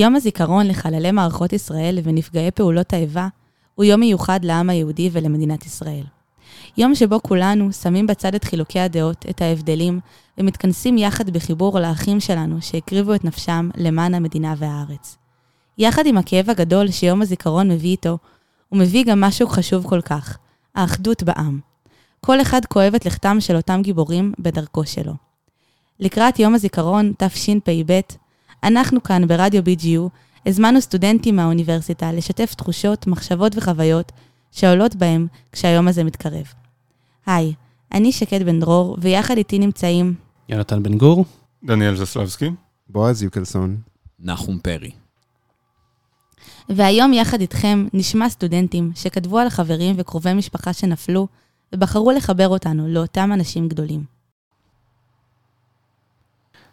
יום הזיכרון לחללי מערכות ישראל ונפגעי פעולות האיבה הוא יום מיוחד לעם היהודי ולמדינת ישראל. יום שבו כולנו שמים בצד את חילוקי הדעות, את ההבדלים, ומתכנסים יחד בחיבור לאחים שלנו שהקריבו את נפשם למען המדינה והארץ. יחד עם הכאב הגדול שיום הזיכרון מביא איתו, הוא מביא גם משהו חשוב כל כך, האחדות בעם. כל אחד כואב את לכתם של אותם גיבורים בדרכו שלו. לקראת יום הזיכרון תשפ"ב, אנחנו כאן ברדיו BGU הזמנו סטודנטים מהאוניברסיטה לשתף תחושות, מחשבות וחוויות שעולות בהם כשהיום הזה מתקרב. היי, אני שקד בן דרור, ויחד איתי נמצאים... יונתן בן גור. דניאל זסלבסקי. בועז יוקלסון. נחום פרי. והיום יחד איתכם נשמע סטודנטים שכתבו על חברים וקרובי משפחה שנפלו, ובחרו לחבר אותנו לאותם אנשים גדולים.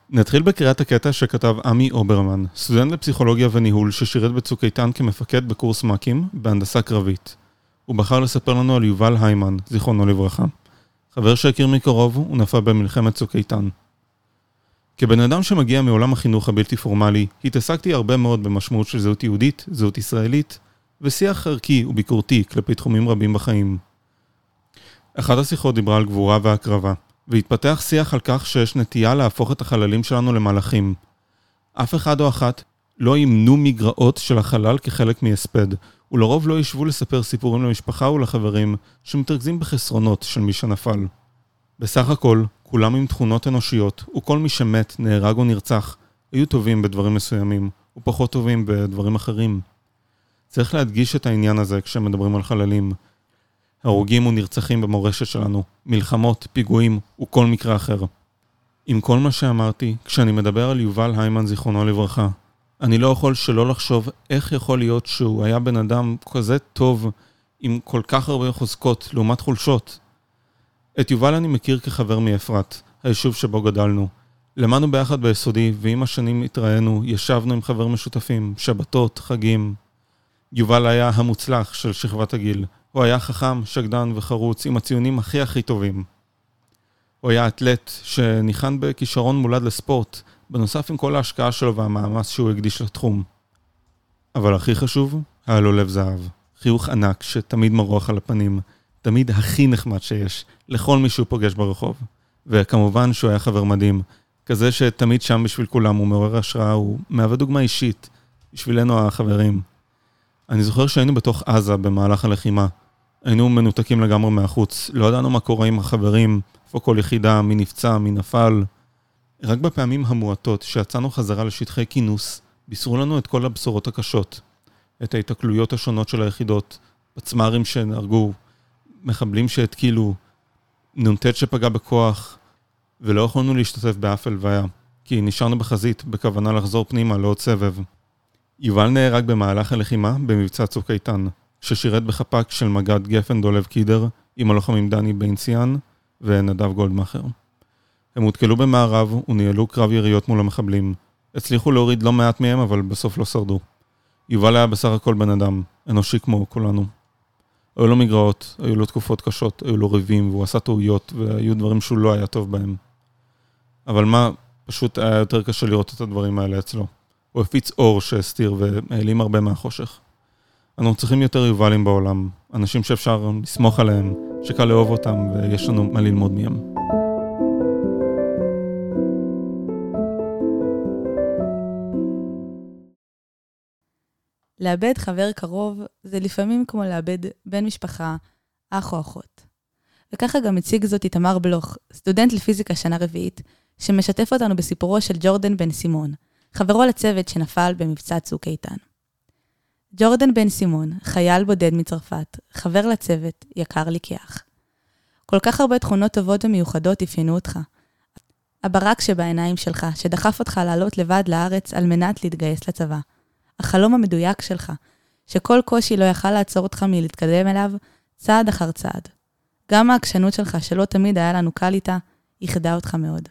נתחיל בקריאת הקטע שכתב עמי אוברמן, סטודנט לפסיכולוגיה וניהול ששירת בצוק איתן כמפקד בקורס מ"כים בהנדסה קרבית. הוא בחר לספר לנו על יובל היימן, זיכרונו לברכה. חבר שהכיר מקרוב, הוא נפל במלחמת צוק איתן. כבן אדם שמגיע מעולם החינוך הבלתי פורמלי, התעסקתי הרבה מאוד במשמעות של זהות יהודית, זהות ישראלית, ושיח ערכי וביקורתי כלפי תחומים רבים בחיים. אחת השיחות דיברה על גבורה והקרבה, והתפתח שיח על כך שיש נטייה להפוך את החללים שלנו למלאכים. אף אחד או אחת לא ימנו מגרעות של החלל כחלק מהספד, ולרוב לא ישבו לספר סיפורים למשפחה ולחברים שמתרכזים בחסרונות של מי שנפל. בסך הכל, כולם עם תכונות אנושיות, וכל מי שמת, נהרג או נרצח, היו טובים בדברים מסוימים, ופחות טובים בדברים אחרים. צריך להדגיש את העניין הזה כשמדברים על חללים. הרוגים ונרצחים במורשת שלנו, מלחמות, פיגועים וכל מקרה אחר. עם כל מה שאמרתי, כשאני מדבר על יובל היימן זיכרונו לברכה, אני לא יכול שלא לחשוב איך יכול להיות שהוא היה בן אדם כזה טוב עם כל כך הרבה חוזקות לעומת חולשות. את יובל אני מכיר כחבר מאפרת, היישוב שבו גדלנו. למדנו ביחד ביסודי, ועם השנים התראינו, ישבנו עם חבר משותפים, שבתות, חגים. יובל היה המוצלח של שכבת הגיל. הוא היה חכם, שקדן וחרוץ, עם הציונים הכי הכי טובים. הוא היה אתלט שניחן בכישרון מולד לספורט, בנוסף עם כל ההשקעה שלו והמאמץ שהוא הקדיש לתחום. אבל הכי חשוב, היה לו לב זהב. חיוך ענק שתמיד מרוח על הפנים, תמיד הכי נחמד שיש, לכל מי שהוא פוגש ברחוב. וכמובן שהוא היה חבר מדהים, כזה שתמיד שם בשביל כולם, הוא מעורר השראה, הוא מהווה דוגמה אישית, בשבילנו החברים. אני זוכר שהיינו בתוך עזה במהלך הלחימה. היינו מנותקים לגמרי מהחוץ, לא ידענו מה קורה עם החברים, איפה כל יחידה, מי נפצע, מי נפל. רק בפעמים המועטות שיצאנו חזרה לשטחי כינוס, בישרו לנו את כל הבשורות הקשות. את ההיתקלויות השונות של היחידות, פצמ"רים שנהרגו, מחבלים שהתקילו, נ"ט שפגע בכוח, ולא יכולנו להשתתף באף הלוויה, כי נשארנו בחזית בכוונה לחזור פנימה לעוד סבב. יובל נהרג במהלך הלחימה במבצע צוק איתן, ששירת בחפ"ק של מג"ד גפן דולב קידר עם הלוחמים דני בנציאן ונדב גולדמאכר. הם הותקלו במערב וניהלו קרב יריות מול המחבלים. הצליחו להוריד לא מעט מהם, אבל בסוף לא שרדו. יובל היה בסך הכל בן אדם, אנושי כמו כולנו. היו לו מגרעות, היו לו תקופות קשות, היו לו ריבים, והוא עשה טעויות, והיו דברים שהוא לא היה טוב בהם. אבל מה, פשוט היה יותר קשה לראות את הדברים האלה אצלו. הוא הפיץ אור שהסתיר והעלים הרבה מהחושך. אנחנו צריכים יותר יובלים בעולם, אנשים שאפשר לסמוך עליהם, שקל לאהוב אותם ויש לנו מה ללמוד מהם. לאבד חבר קרוב זה לפעמים כמו לאבד בן משפחה, אח או אחות. וככה גם הציג זאת איתמר בלוך, סטודנט לפיזיקה שנה רביעית, שמשתף אותנו בסיפורו של ג'ורדן בן סימון, חברו לצוות שנפל במבצע צוק איתן. ג'ורדן בן סימון, חייל בודד מצרפת, חבר לצוות, יקר לי כאח. כל כך הרבה תכונות טובות ומיוחדות אפיינו אותך. הברק שבעיניים שלך, שדחף אותך לעלות לבד לארץ על מנת להתגייס לצבא. החלום המדויק שלך, שכל קושי לא יכל לעצור אותך מלהתקדם אליו, צעד אחר צעד. גם העקשנות שלך, שלא תמיד היה לנו קל איתה, איחדה אותך מאוד.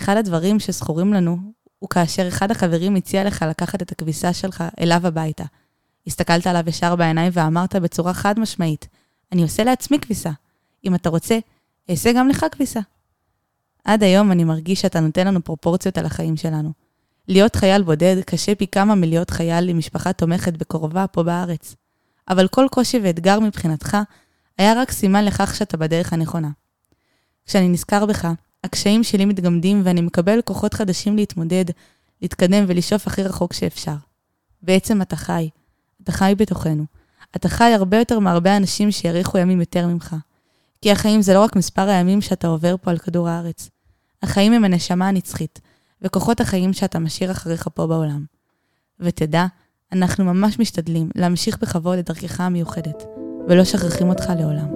אחד הדברים שזכורים לנו, הוא כאשר אחד החברים הציע לך לקחת את הכביסה שלך אליו הביתה. הסתכלת עליו ישר בעיניים ואמרת בצורה חד משמעית, אני עושה לעצמי כביסה. אם אתה רוצה, אעשה גם לך כביסה. עד היום אני מרגיש שאתה נותן לנו פרופורציות על החיים שלנו. להיות חייל בודד קשה פי כמה מלהיות חייל עם משפחה תומכת בקרובה פה בארץ. אבל כל קושי ואתגר מבחינתך היה רק סימן לכך שאתה בדרך הנכונה. כשאני נזכר בך, הקשיים שלי מתגמדים ואני מקבל כוחות חדשים להתמודד, להתקדם ולשאוף הכי רחוק שאפשר. בעצם אתה חי. אתה חי בתוכנו. אתה חי הרבה יותר מהרבה אנשים שיאריכו ימים יותר ממך. כי החיים זה לא רק מספר הימים שאתה עובר פה על כדור הארץ. החיים הם הנשמה הנצחית, וכוחות החיים שאתה משאיר אחריך פה בעולם. ותדע, אנחנו ממש משתדלים להמשיך בכבוד את דרכך המיוחדת, ולא שכחים אותך לעולם.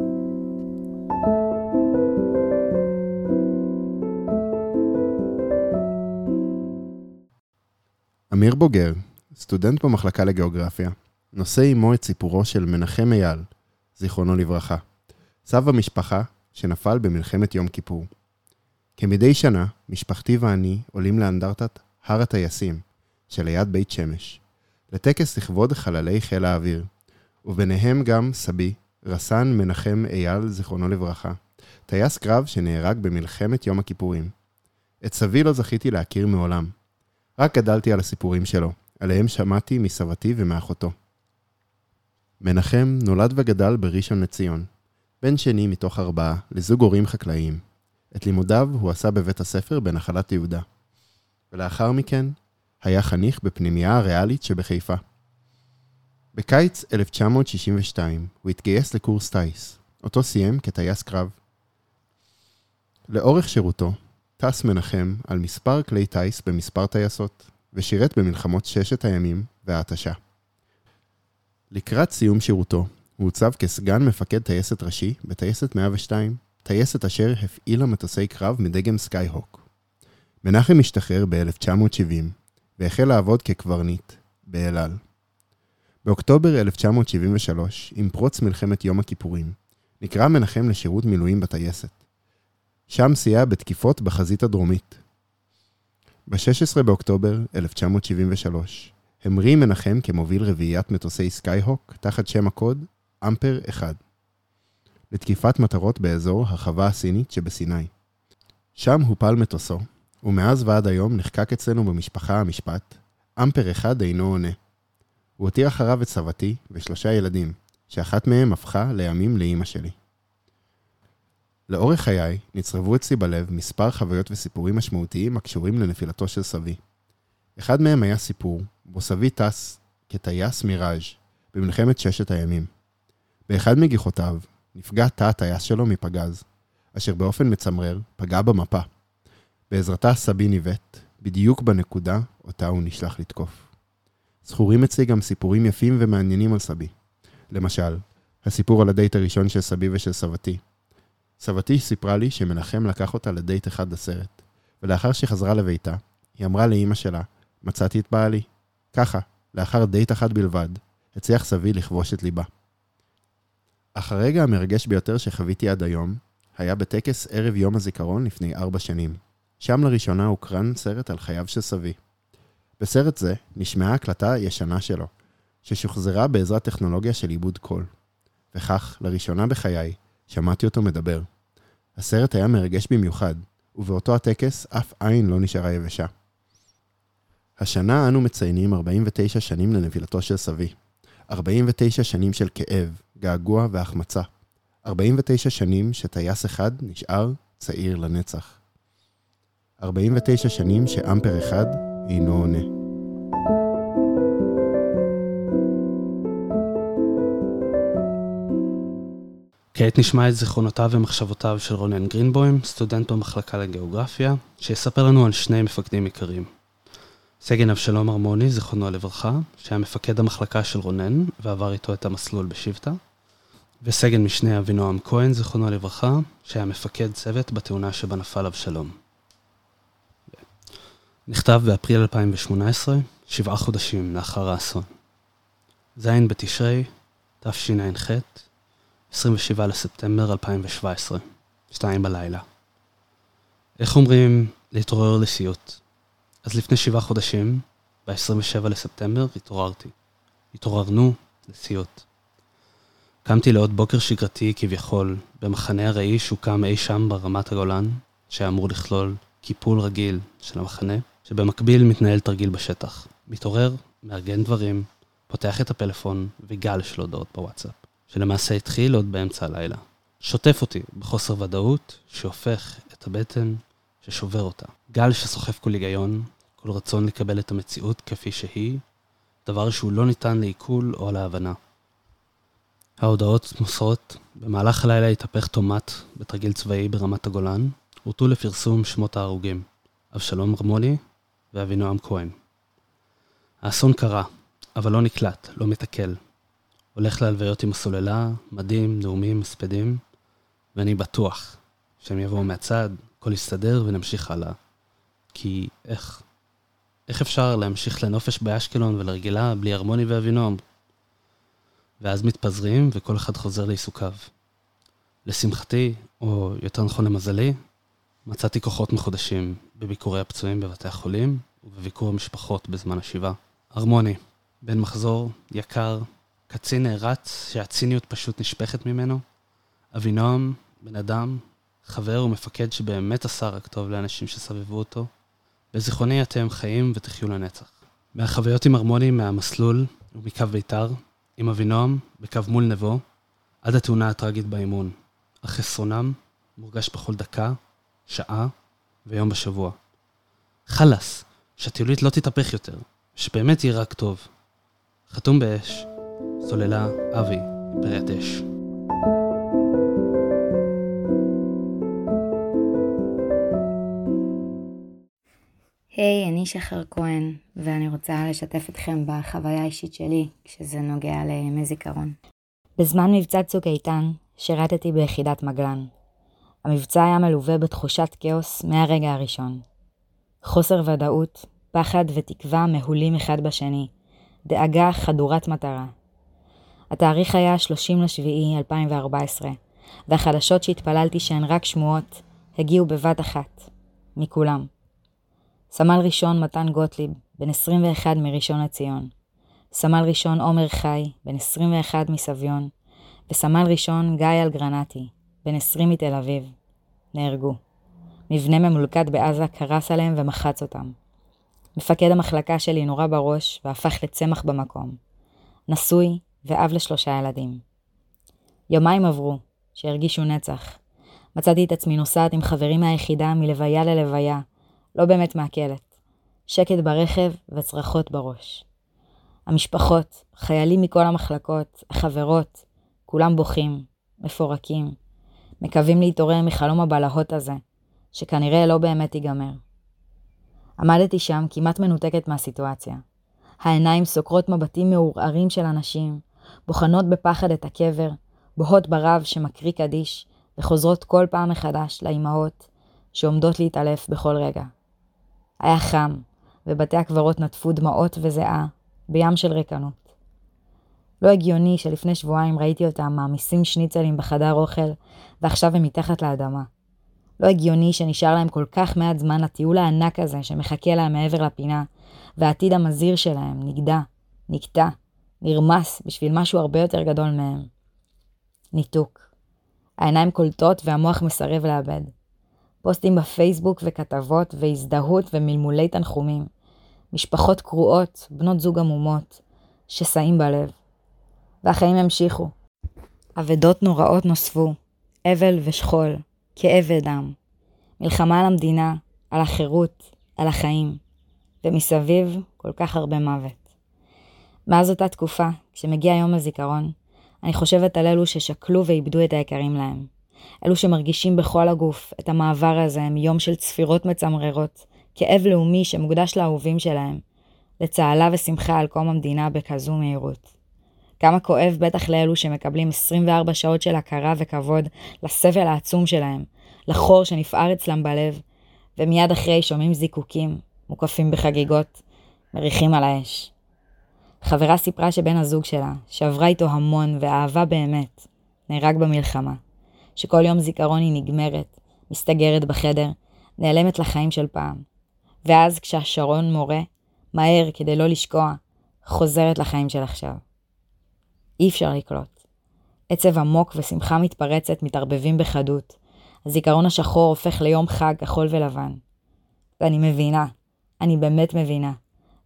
אמיר בוגר, סטודנט במחלקה לגיאוגרפיה, נושא עמו את סיפורו של מנחם אייל, זיכרונו לברכה, סב המשפחה שנפל במלחמת יום כיפור. כמדי שנה, משפחתי ואני עולים לאנדרטת הר הטייסים שליד בית שמש, לטקס לכבוד חללי חיל האוויר, וביניהם גם סבי, רס"ן מנחם אייל, זיכרונו לברכה, טייס קרב שנהרג במלחמת יום הכיפורים. את סבי לא זכיתי להכיר מעולם. רק גדלתי על הסיפורים שלו, עליהם שמעתי מסבתי ומאחותו. מנחם נולד וגדל בראשון לציון, בן שני מתוך ארבעה, לזוג הורים חקלאיים. את לימודיו הוא עשה בבית הספר בנחלת יהודה. ולאחר מכן היה חניך בפנימייה הריאלית שבחיפה. בקיץ 1962 הוא התגייס לקורס טיס, אותו סיים כטייס קרב. לאורך שירותו טס מנחם על מספר כלי טיס במספר טייסות, ושירת במלחמות ששת הימים וההתשה. לקראת סיום שירותו, הוא הוצב כסגן מפקד טייסת ראשי בטייסת 102, טייסת אשר הפעילה מטוסי קרב מדגם סקייהוק. מנחם השתחרר ב-1970, והחל לעבוד כקברניט, באל על. באוקטובר 1973, עם פרוץ מלחמת יום הכיפורים, נקרא מנחם לשירות מילואים בטייסת. שם סייע בתקיפות בחזית הדרומית. ב-16 באוקטובר 1973, המריא מנחם כמוביל רביעיית מטוסי סקייהוק תחת שם הקוד אמפר 1, לתקיפת מטרות באזור החווה הסינית שבסיני. שם הופל מטוסו, ומאז ועד היום נחקק אצלנו במשפחה המשפט, אמפר 1 אינו עונה. הוא הותיר אחריו את סבתי ושלושה ילדים, שאחת מהם הפכה לימים לאימא שלי. לאורך חיי נצרבו אצלי בלב מספר חוויות וסיפורים משמעותיים הקשורים לנפילתו של סבי. אחד מהם היה סיפור בו סבי טס כטייס מיראז' במלחמת ששת הימים. באחד מגיחותיו נפגע תא הטייס שלו מפגז, אשר באופן מצמרר פגע במפה. בעזרתה סבי ניווט, בדיוק בנקודה אותה הוא נשלח לתקוף. זכורים אצלי גם סיפורים יפים ומעניינים על סבי. למשל, הסיפור על הדייט הראשון של סבי ושל סבתי. סבתי סיפרה לי שמנחם לקח אותה לדייט אחד לסרט, ולאחר שחזרה לביתה, היא אמרה לאימא שלה, מצאתי את בעלי. ככה, לאחר דייט אחד בלבד, הצליח סבי לכבוש את ליבה. אך הרגע המרגש ביותר שחוויתי עד היום, היה בטקס ערב יום הזיכרון לפני ארבע שנים. שם לראשונה הוקרן סרט על חייו של סבי. בסרט זה נשמעה הקלטה ישנה שלו, ששוחזרה בעזרת טכנולוגיה של עיבוד קול. וכך, לראשונה בחיי, שמעתי אותו מדבר. הסרט היה מרגש במיוחד, ובאותו הטקס אף עין לא נשארה יבשה. השנה אנו מציינים 49 שנים לנפילתו של סבי. 49 שנים של כאב, געגוע והחמצה. 49 שנים שטייס אחד נשאר צעיר לנצח. 49 שנים שאמפר אחד אינו עונה. כעת נשמע את זיכרונותיו ומחשבותיו של רונן גרינבוים, סטודנט במחלקה לגיאוגרפיה, שיספר לנו על שני מפקדים עיקריים. סגן אבשלום הרמוני, זיכרונו לברכה, שהיה מפקד המחלקה של רונן, ועבר איתו את המסלול בשבטה. וסגן משנה אבינועם כהן, זיכרונו לברכה, שהיה מפקד צוות בתאונה שבה נפל אבשלום. נכתב באפריל 2018, שבעה חודשים לאחר האסון. ז' בתשרי, תשע"ח, 27 לספטמבר 2017, שתיים בלילה. איך אומרים להתעורר לסיוט? אז לפני שבעה חודשים, ב-27 לספטמבר, התעוררתי. התעוררנו לסיוט. קמתי לעוד בוקר שגרתי כביכול, במחנה ארעי שהוקם אי שם ברמת הגולן, שהיה אמור לכלול קיפול רגיל של המחנה, שבמקביל מתנהל תרגיל בשטח. מתעורר, מארגן דברים, פותח את הפלאפון וגל של הודעות בוואטסאפ, שלמעשה התחיל עוד באמצע הלילה. שוטף אותי בחוסר ודאות, שהופך את הבטן, ששובר אותה. גל שסוחף כל היגיון, כל רצון לקבל את המציאות כפי שהיא, דבר שהוא לא ניתן לעיכול או להבנה. ההודעות מוסרות, במהלך הלילה התהפך טומט בתרגיל צבאי ברמת הגולן, הורתו לפרסום שמות ההרוגים, אבשלום רמוני ואבינועם כהן. האסון קרה, אבל לא נקלט, לא מתקל. הולך להלוויות עם הסוללה, מדים, נאומים, הספדים, ואני בטוח שהם יבואו מהצד, הכל יסתדר ונמשיך הלאה. כי איך? איך אפשר להמשיך לנופש באשקלון ולרגילה בלי הרמוני ואבינועם? ואז מתפזרים וכל אחד חוזר לעיסוקיו. לשמחתי, או יותר נכון למזלי, מצאתי כוחות מחודשים בביקורי הפצועים בבתי החולים ובביקור המשפחות בזמן השבעה. הרמוני, בן מחזור, יקר, קצין נערץ שהציניות פשוט נשפכת ממנו. אבינועם, בן אדם, חבר ומפקד שבאמת עשה רק טוב לאנשים שסבבו אותו. בזיכרוני אתם חיים ותחיו לנצח. מהחוויות עם הרמוני מהמסלול ומקו בית"ר, עם אבינועם בקו מול נבו, עד התאונה הטראגית באימון. החסרונם מורגש בכל דקה, שעה ויום בשבוע. חלאס, שהטיולית לא תתהפך יותר, שבאמת יהיה רק טוב. חתום באש, סוללה אבי, פריית אש. היי, hey, אני שחר כהן, ואני רוצה לשתף אתכם בחוויה האישית שלי כשזה נוגע לימי זיכרון. בזמן מבצע צוק איתן, שירתתי ביחידת מגלן. המבצע היה מלווה בתחושת כאוס מהרגע הראשון. חוסר ודאות, פחד ותקווה מהולים אחד בשני, דאגה חדורת מטרה. התאריך היה 30 לשביעי 2014, והחדשות שהתפללתי שהן רק שמועות, הגיעו בבת אחת. מכולם. סמל ראשון מתן גוטליב, בן 21 מראשון לציון. סמל ראשון עומר חי, בן 21 מסביון. וסמל ראשון גיא אלגרנטי, בן 20 מתל אביב. נהרגו. מבנה ממולכד בעזה קרס עליהם ומחץ אותם. מפקד המחלקה שלי נורה בראש והפך לצמח במקום. נשוי ואב לשלושה ילדים. יומיים עברו, שהרגישו נצח. מצאתי את עצמי נוסעת עם חברים מהיחידה מלוויה ללוויה, לא באמת מעכלת. שקט ברכב וצרחות בראש. המשפחות, חיילים מכל המחלקות, החברות, כולם בוכים, מפורקים, מקווים להתעורר מחלום הבלהות הזה, שכנראה לא באמת ייגמר. עמדתי שם כמעט מנותקת מהסיטואציה. העיניים סוקרות מבטים מעורערים של אנשים, בוחנות בפחד את הקבר, בוהות ברב שמקריא קדיש, וחוזרות כל פעם מחדש לאימהות שעומדות להתעלף בכל רגע. היה חם, ובתי הקברות נטפו דמעות וזיעה, בים של ריקנות. לא הגיוני שלפני שבועיים ראיתי אותם מעמיסים שניצלים בחדר אוכל, ועכשיו הם מתחת לאדמה. לא הגיוני שנשאר להם כל כך מעט זמן לטיול הענק הזה שמחכה להם מעבר לפינה, והעתיד המזהיר שלהם נגדע, נקטע, נרמס בשביל משהו הרבה יותר גדול מהם. ניתוק. העיניים קולטות והמוח מסרב לאבד. פוסטים בפייסבוק וכתבות והזדהות ומלמולי תנחומים. משפחות קרועות, בנות זוג עמומות, שסעים בלב. והחיים המשיכו. אבדות נוראות נוספו, אבל ושכול, כאב ודם. מלחמה על המדינה, על החירות, על החיים. ומסביב כל כך הרבה מוות. מאז אותה תקופה, כשמגיע יום הזיכרון, אני חושבת על אלו ששקלו ואיבדו את היקרים להם. אלו שמרגישים בכל הגוף את המעבר הזה מיום של צפירות מצמררות, כאב לאומי שמוקדש לאהובים שלהם, לצהלה ושמחה על קום המדינה בכזו מהירות. כמה כואב בטח לאלו שמקבלים 24 שעות של הכרה וכבוד לסבל העצום שלהם, לחור שנפער אצלם בלב, ומיד אחרי שומעים זיקוקים, מוקפים בחגיגות, מריחים על האש. חברה סיפרה שבן הזוג שלה, שעברה איתו המון ואהבה באמת, נהרג במלחמה. שכל יום זיכרון היא נגמרת, מסתגרת בחדר, נעלמת לחיים של פעם. ואז כשהשרון מורה, מהר כדי לא לשקוע, חוזרת לחיים של עכשיו. אי אפשר לקלוט. עצב עמוק ושמחה מתפרצת מתערבבים בחדות. הזיכרון השחור הופך ליום חג כחול ולבן. ואני מבינה, אני באמת מבינה.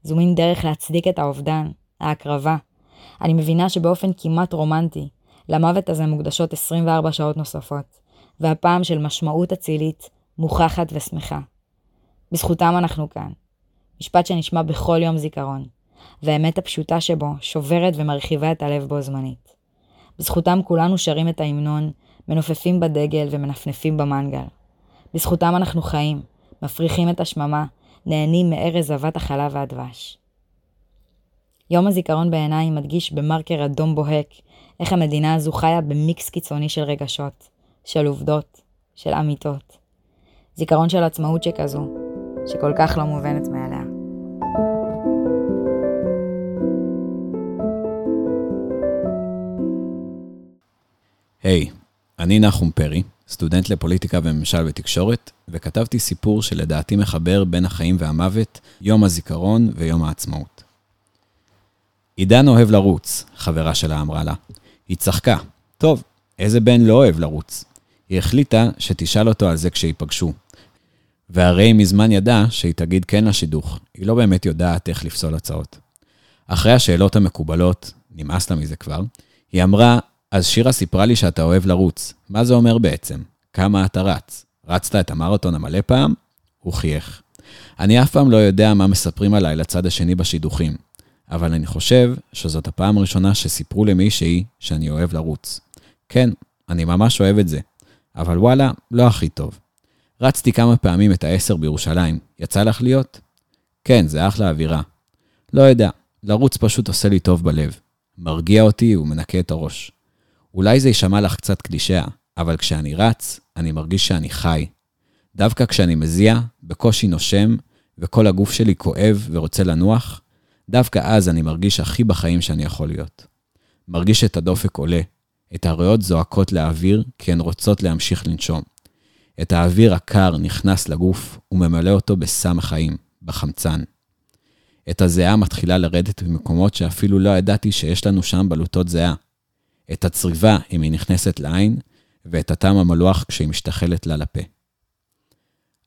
זו מין דרך להצדיק את האובדן, ההקרבה. אני מבינה שבאופן כמעט רומנטי, למוות הזה מוקדשות 24 שעות נוספות, והפעם של משמעות אצילית, מוכחת ושמחה. בזכותם אנחנו כאן. משפט שנשמע בכל יום זיכרון, והאמת הפשוטה שבו שוברת ומרחיבה את הלב בו זמנית. בזכותם כולנו שרים את ההמנון, מנופפים בדגל ומנפנפים במנגל. בזכותם אנחנו חיים, מפריחים את השממה, נהנים מארז זבת החלב והדבש. יום הזיכרון בעיניי מדגיש במרקר אדום בוהק איך המדינה הזו חיה במיקס קיצוני של רגשות, של עובדות, של אמיתות. זיכרון של עצמאות שכזו, שכל כך לא מובנת מאליה. היי, hey, אני נחום פרי, סטודנט לפוליטיקה וממשל ותקשורת, וכתבתי סיפור שלדעתי מחבר בין החיים והמוות, יום הזיכרון ויום העצמאות. עידן אוהב לרוץ, חברה שלה אמרה לה. היא צחקה. טוב, איזה בן לא אוהב לרוץ? היא החליטה שתשאל אותו על זה כשיפגשו. והרי היא מזמן ידעה שהיא תגיד כן לשידוך, היא לא באמת יודעת איך לפסול הצעות. אחרי השאלות המקובלות, נמאס לה מזה כבר, היא אמרה, אז שירה סיפרה לי שאתה אוהב לרוץ. מה זה אומר בעצם? כמה אתה רץ? רצת את המרתון המלא פעם? הוא חייך. אני אף פעם לא יודע מה מספרים עליי לצד השני בשידוכים, אבל אני חושב שזאת הפעם הראשונה שסיפרו למישהי שאני אוהב לרוץ. כן, אני ממש אוהב את זה, אבל וואלה, לא הכי טוב. רצתי כמה פעמים את העשר בירושלים, יצא לך להיות? כן, זה אחלה אווירה. לא יודע, לרוץ פשוט עושה לי טוב בלב. מרגיע אותי ומנקה את הראש. אולי זה יישמע לך קצת קלישאה, אבל כשאני רץ, אני מרגיש שאני חי. דווקא כשאני מזיע, בקושי נושם, וכל הגוף שלי כואב ורוצה לנוח, דווקא אז אני מרגיש הכי בחיים שאני יכול להיות. מרגיש את הדופק עולה, את הריאות זועקות לאוויר כי הן רוצות להמשיך לנשום. את האוויר הקר נכנס לגוף וממלא אותו בסם החיים, בחמצן. את הזיעה מתחילה לרדת במקומות שאפילו לא ידעתי שיש לנו שם בלוטות זיעה. את הצריבה אם היא נכנסת לעין, ואת הטעם המלוח כשהיא משתחלת לה לפה.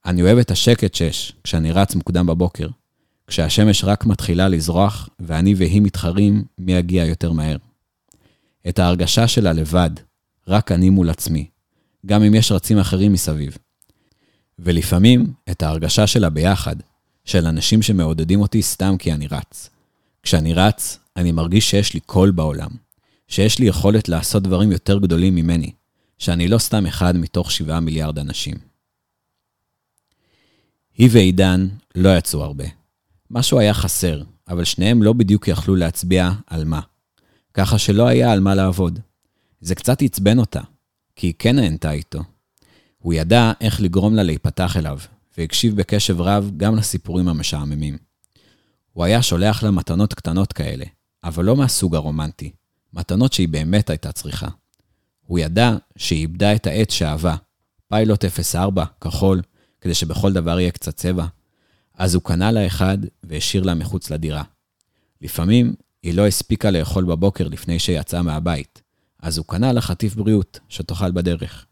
אני אוהב את השקט שיש כשאני רץ מוקדם בבוקר, כשהשמש רק מתחילה לזרוח, ואני והיא מתחרים מי יגיע יותר מהר. את ההרגשה שלה לבד, רק אני מול עצמי, גם אם יש רצים אחרים מסביב. ולפעמים את ההרגשה שלה ביחד, של אנשים שמעודדים אותי סתם כי אני רץ. כשאני רץ, אני מרגיש שיש לי קול בעולם, שיש לי יכולת לעשות דברים יותר גדולים ממני, שאני לא סתם אחד מתוך שבעה מיליארד אנשים. היא ועידן לא יצאו הרבה. משהו היה חסר, אבל שניהם לא בדיוק יכלו להצביע על מה. ככה שלא היה על מה לעבוד. זה קצת עצבן אותה, כי היא כן נהנתה איתו. הוא ידע איך לגרום לה להיפתח אליו, והקשיב בקשב רב גם לסיפורים המשעממים. הוא היה שולח לה מתנות קטנות כאלה, אבל לא מהסוג הרומנטי, מתנות שהיא באמת הייתה צריכה. הוא ידע שהיא איבדה את העט שאהבה, פיילוט 04, כחול, כדי שבכל דבר יהיה קצת צבע. אז הוא קנה לה אחד והשאיר לה מחוץ לדירה. לפעמים היא לא הספיקה לאכול בבוקר לפני שיצאה מהבית, אז הוא קנה לה חטיף בריאות שתאכל בדרך.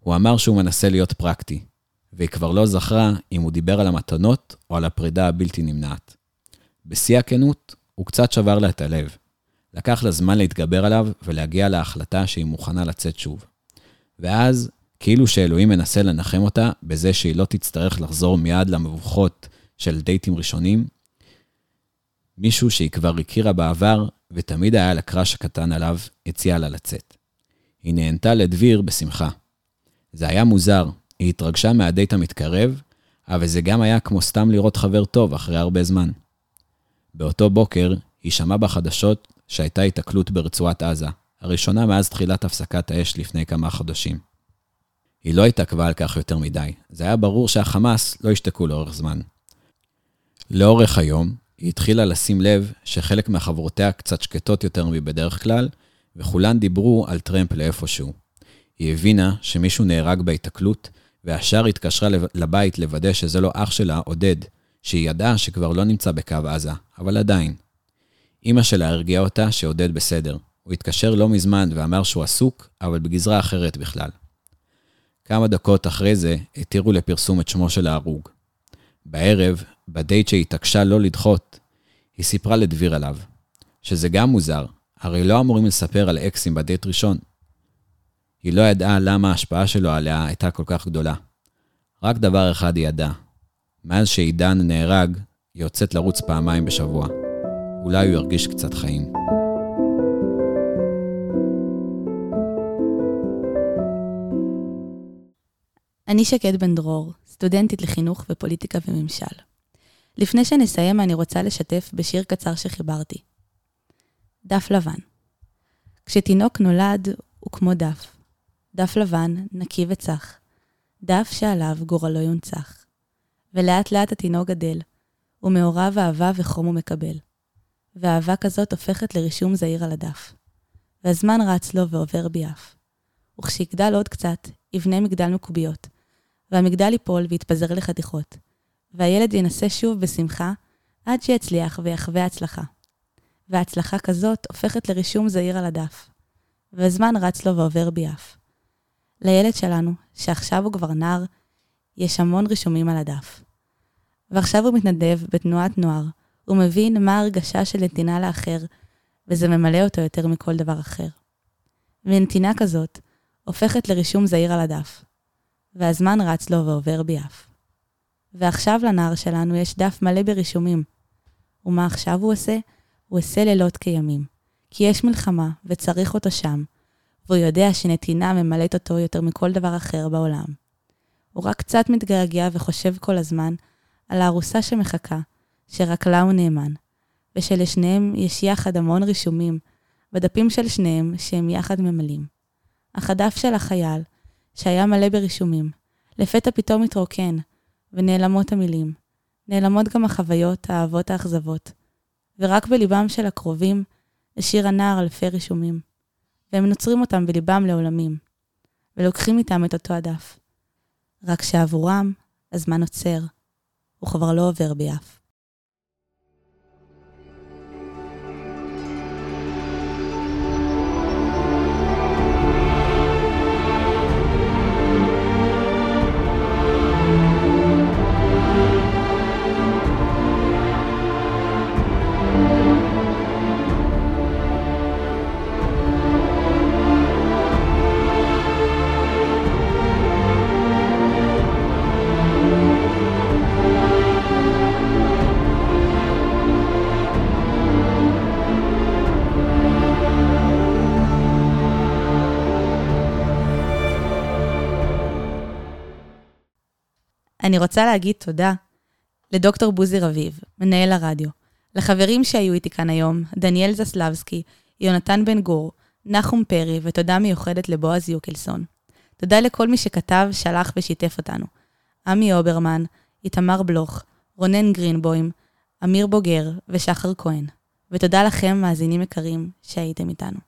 הוא אמר שהוא מנסה להיות פרקטי, והיא כבר לא זכרה אם הוא דיבר על המתנות או על הפרידה הבלתי נמנעת. בשיא הכנות, הוא קצת שבר לה את הלב. לקח לה זמן להתגבר עליו ולהגיע להחלטה שהיא מוכנה לצאת שוב. ואז, כאילו שאלוהים מנסה לנחם אותה בזה שהיא לא תצטרך לחזור מיד למבוכות של דייטים ראשונים, מישהו שהיא כבר הכירה בעבר ותמיד היה לה קראש הקטן עליו, הציע לה לצאת. היא נהנתה לדביר בשמחה. זה היה מוזר, היא התרגשה מהדייט המתקרב, אבל זה גם היה כמו סתם לראות חבר טוב אחרי הרבה זמן. באותו בוקר, היא שמעה בחדשות שהייתה התקלות ברצועת עזה, הראשונה מאז תחילת הפסקת האש לפני כמה חודשים. היא לא התעכבה על כך יותר מדי, זה היה ברור שהחמאס לא ישתקו לאורך זמן. לאורך היום, היא התחילה לשים לב שחלק מחברותיה קצת שקטות יותר מבדרך כלל, וכולן דיברו על טרמפ לאיפשהו. היא הבינה שמישהו נהרג בהיתקלות, והשאר התקשרה לבית לוודא שזה לא אח שלה, עודד, שהיא ידעה שכבר לא נמצא בקו עזה, אבל עדיין. אמא שלה הרגיעה אותה שעודד בסדר. הוא התקשר לא מזמן ואמר שהוא עסוק, אבל בגזרה אחרת בכלל. כמה דקות אחרי זה התירו לפרסום את שמו של ההרוג. בערב, בדייט שהתעקשה לא לדחות, היא סיפרה לדביר עליו, שזה גם מוזר, הרי לא אמורים לספר על אקסים בדייט ראשון. היא לא ידעה למה ההשפעה שלו עליה הייתה כל כך גדולה. רק דבר אחד היא ידעה, מאז שעידן נהרג, היא יוצאת לרוץ פעמיים בשבוע. אולי הוא ירגיש קצת חיים. אני שקד בן דרור, סטודנטית לחינוך ופוליטיקה וממשל. לפני שנסיים, אני רוצה לשתף בשיר קצר שחיברתי. דף לבן. כשתינוק נולד, הוא כמו דף. דף לבן, נקי וצח. דף שעליו גורלו יונצח. ולאט לאט התינוק גדל, ומעורב אהבה וחום הוא מקבל. ואהבה כזאת הופכת לרישום זעיר על הדף. והזמן רץ לו ועובר בי אף. וכשיגדל עוד קצת, יבנה מגדל מקוביות, והמגדל ייפול ויתפזר לחתיכות, והילד ינסה שוב בשמחה, עד שיצליח ויחווה הצלחה. והצלחה כזאת הופכת לרישום זעיר על הדף, והזמן רץ לו ועובר בי אף. לילד שלנו, שעכשיו הוא כבר נער, יש המון רישומים על הדף. ועכשיו הוא מתנדב בתנועת נוער, הוא מבין מה ההרגשה של נתינה לאחר, וזה ממלא אותו יותר מכל דבר אחר. ונתינה כזאת הופכת לרישום זעיר על הדף, והזמן רץ לו ועובר בי אף. ועכשיו לנער שלנו יש דף מלא ברישומים. ומה עכשיו הוא עושה? הוא עושה לילות כימים. כי יש מלחמה, וצריך אותו שם, והוא יודע שנתינה ממלאת אותו יותר מכל דבר אחר בעולם. הוא רק קצת מתגעגע וחושב כל הזמן על הארוסה שמחכה, שרק לה הוא נאמן, ושלשניהם יש יחד המון רישומים, בדפים של שניהם שהם יחד ממלאים. אך הדף של החייל, שהיה מלא ברישומים, לפתע פתאום מתרוקן, ונעלמות המילים. נעלמות גם החוויות, האהבות, האכזבות. ורק בליבם של הקרובים השאיר הנער אלפי רישומים. והם נוצרים אותם בליבם לעולמים. ולוקחים איתם את אותו הדף. רק שעבורם הזמן עוצר, הוא כבר לא עובר ביעף. אני רוצה להגיד תודה לדוקטור בוזי רביב, מנהל הרדיו, לחברים שהיו איתי כאן היום, דניאל זסלבסקי, יונתן בן גור, נחום פרי, ותודה מיוחדת לבועז יוקלסון. תודה לכל מי שכתב, שלח ושיתף אותנו. עמי אוברמן, איתמר בלוך, רונן גרינבוים, אמיר בוגר ושחר כהן. ותודה לכם, מאזינים יקרים, שהייתם איתנו.